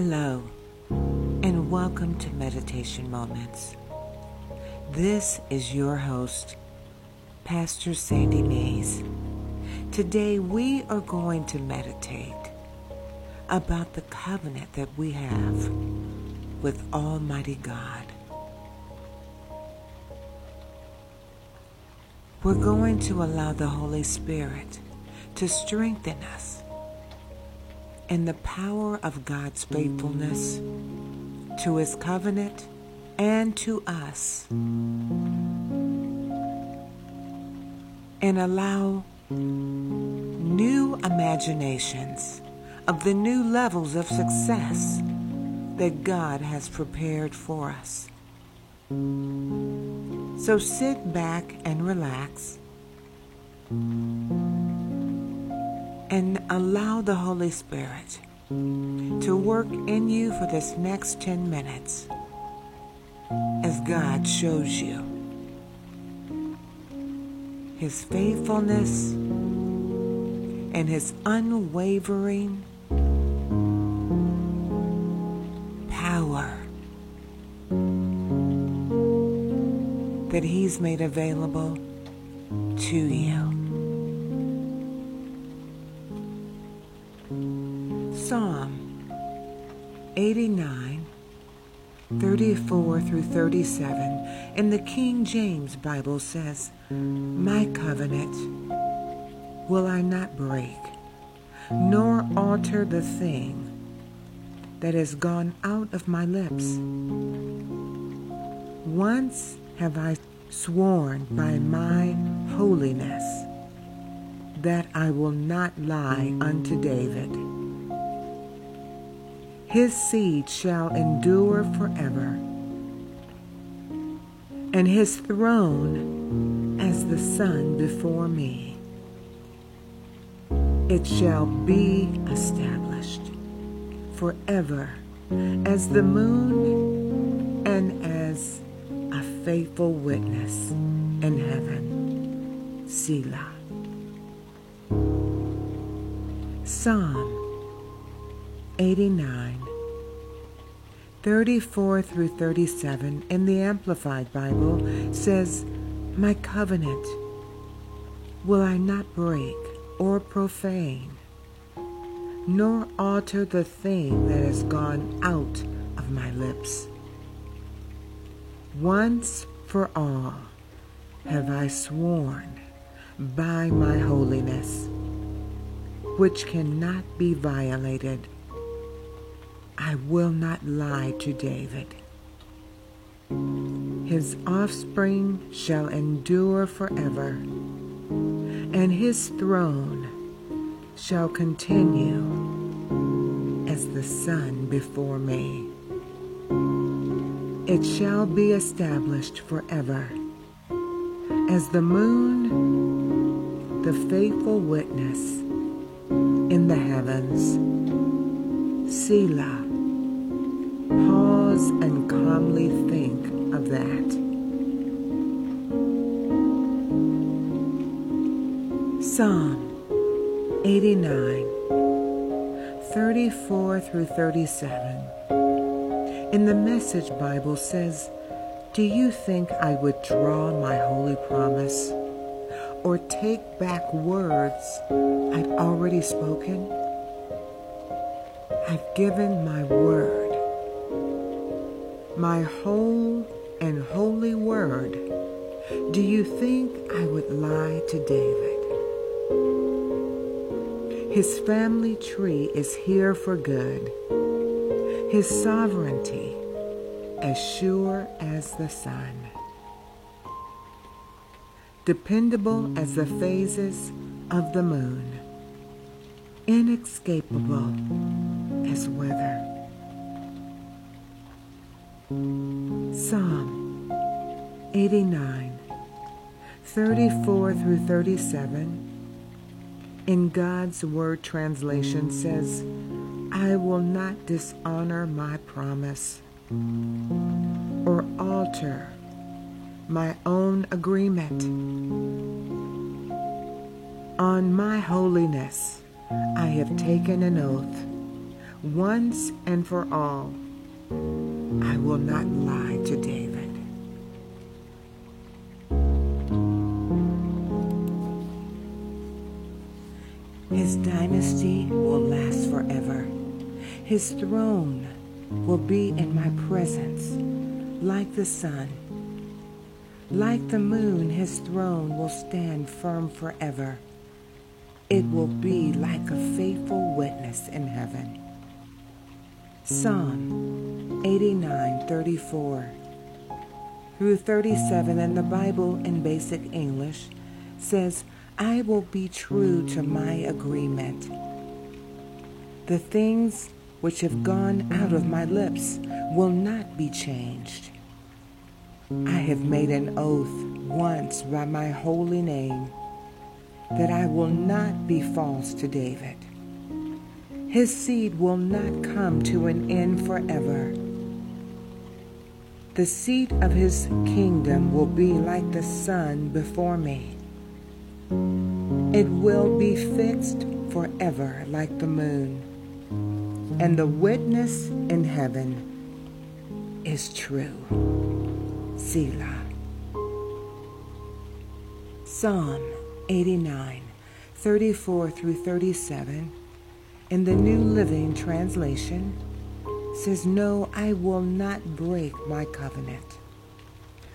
Hello, and welcome to Meditation Moments. This is your host, Pastor Sandy Mays. Today we are going to meditate about the covenant that we have with Almighty God. We're going to allow the Holy Spirit to strengthen us in the power of God's faithfulness to His covenant and to us. And allow new imaginations of the new levels of success that God has prepared for us. So sit back and relax and allow the Holy Spirit to work in you for this next 10 minutes as God shows you His faithfulness and His unwavering power that He's made available to you. 89, 34 through 37 in the King James Bible says, My covenant will I not break, nor alter the thing that has gone out of my lips. Once have I sworn by my holiness that I will not lie unto David. His seed shall endure forever, and his throne as the sun before me. It shall be established forever as the moon and as a faithful witness in heaven. Selah. Psalm 89, 34 through 37 in the Amplified Bible says, My covenant will I not break or profane, nor alter the thing that has gone out of my lips. Once for all have I sworn by my holiness, which cannot be violated I will not lie to David. His offspring shall endure forever, and his throne shall continue as the sun before me. It shall be established forever as the moon, the faithful witness in the heavens. Selah. Pause and calmly think of that. Psalm 89, 34 through 37 in the Message Bible says, Do you think I would draw my holy promise or take back words I've already spoken? I've given my word my whole and holy word, do you think I would lie to David? His family tree is here for good, his sovereignty as sure as the sun, dependable as the phases of the moon, inescapable as weather. Psalm 89, 34 through 37 in God's Word translation says, I will not dishonor my promise or alter my own agreement. On my holiness, I have taken an oath once and for all. I will not lie to David. His dynasty will last forever. His throne will be in my presence like the sun. Like the moon, his throne will stand firm forever. It will be like a faithful witness in heaven. Psalm 89:34 through 37 in the Bible in basic English says, I will be true to my agreement. The things which have gone out of my lips will not be changed. I have made an oath once by my holy name that I will not be false to David. His seed will not come to an end forever. The seat of his kingdom will be like the sun before me. It will be fixed forever like the moon, and the witness in heaven is true. Selah. Psalm 89, 34 through 37, in the New Living Translation, says, No, I will not break my covenant.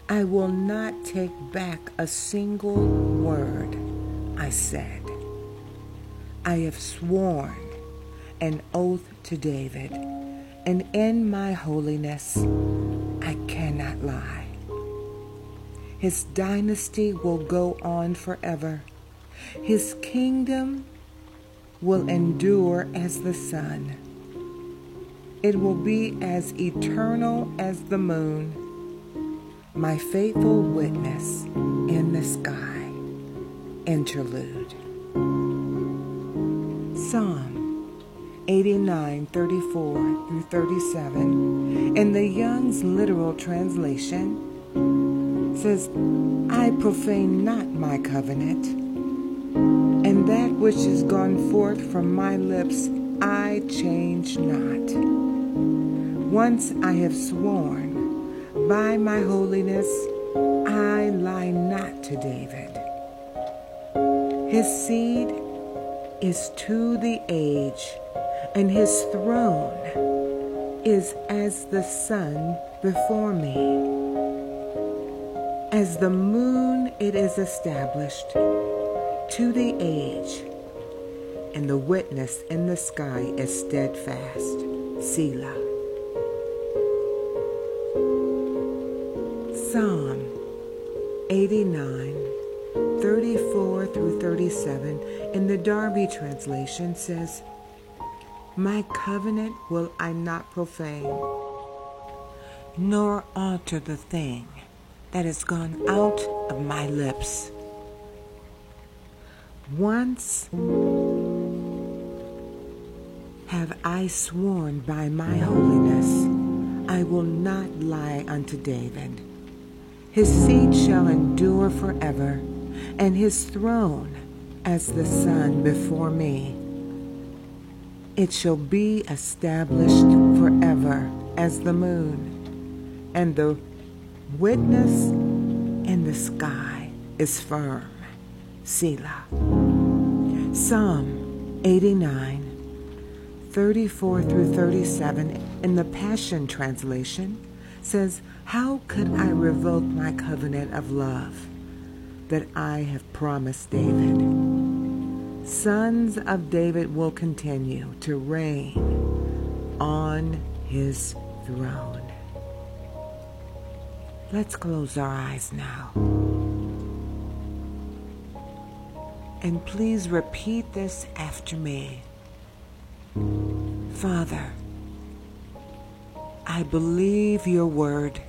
I will not take back a single word I said. I have sworn an oath to David, and in my holiness I cannot lie. His dynasty will go on forever. His kingdom will endure as the sun. It will be as eternal as the moon my faithful witness in the sky. Interlude. Psalm 89 34 through 37 in the Young's literal translation says, I profane not my covenant, and that which is gone forth from my lips I change not. Once I have sworn, by my holiness, I lie not to David. His seed is to the age, and his throne is as the sun before me. As the moon, it is established to the age, and the witness in the sky is steadfast. Selah. Psalm 89, 34 through 37 in the Darby translation says, My covenant will I not profane, nor alter the thing that has gone out of my lips. Once have I sworn by my holiness, I will not lie unto David. His seed shall endure forever, and his throne as the sun before me. It shall be established forever as the moon, and the witness in the sky is firm. Selah. Psalm 89, 34 through 37 in the Passion Translation says, How could I revoke my covenant of love that I have promised David? Sons of David will continue to reign on his throne. Let's close our eyes now. And please repeat this after me. Father, I believe your word,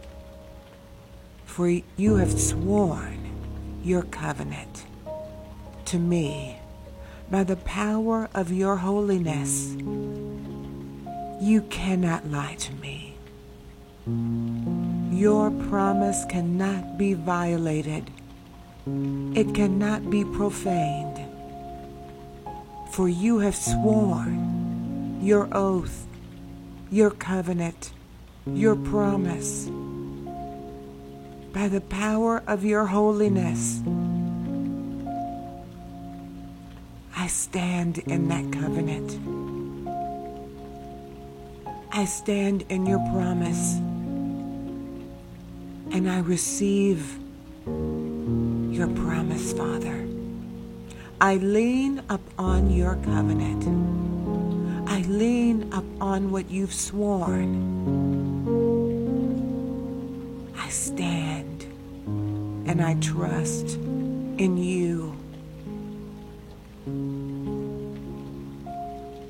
for you have sworn your covenant to me by the power of your holiness. You cannot lie to me. Your promise cannot be violated. It cannot be profaned. For you have sworn your oath, your covenant, your promise. By the power of your holiness, I stand in that covenant. I stand in your promise. And I receive your promise, Father. I lean upon your covenant. I lean upon what you've sworn. Stand and I trust in you.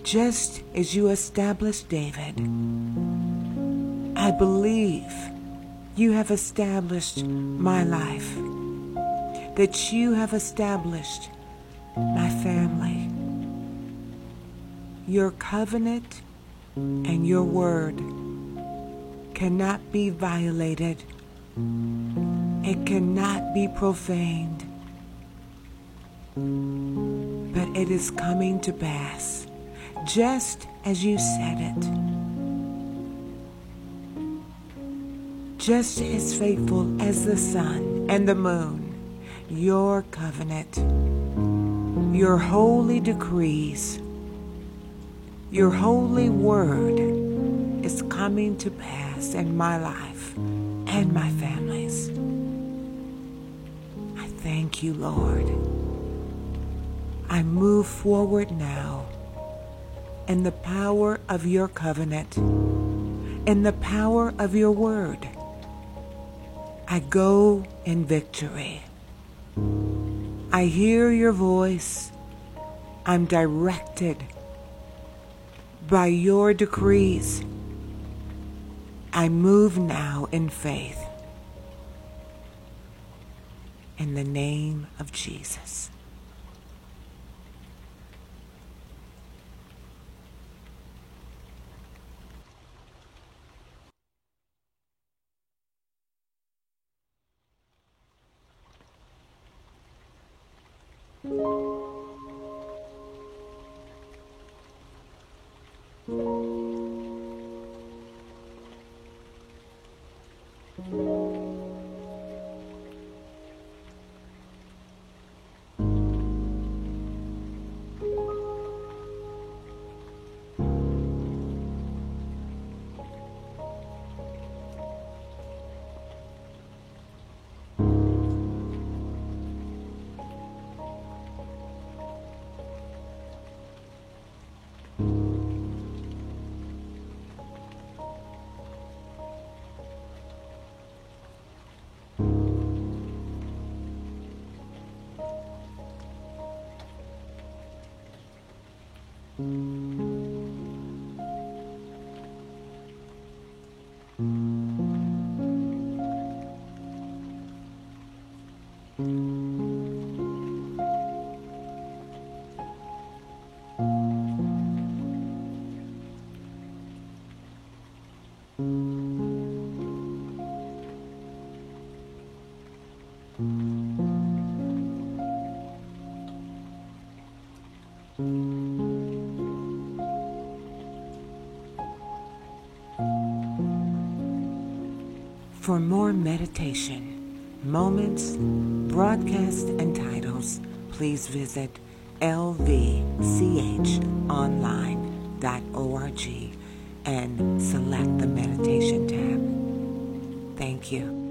Just as you established David, I believe you have established my life, that you have established my family. Your covenant and your word cannot be violated. It cannot be profaned. But it is coming to pass just as you said it. Just as faithful as the sun and the moon, your covenant, your holy decrees, your holy word is coming to pass in my life and my family's. I thank you, Lord. I move forward now in the power of your covenant, in the power of your word. I go in victory. I hear your voice. I'm directed by your decrees. I move now in faith. In the name of Jesus. For more meditation, moments, broadcasts, and titles, please visit lvchonline.org and select the meditation tab. Thank you.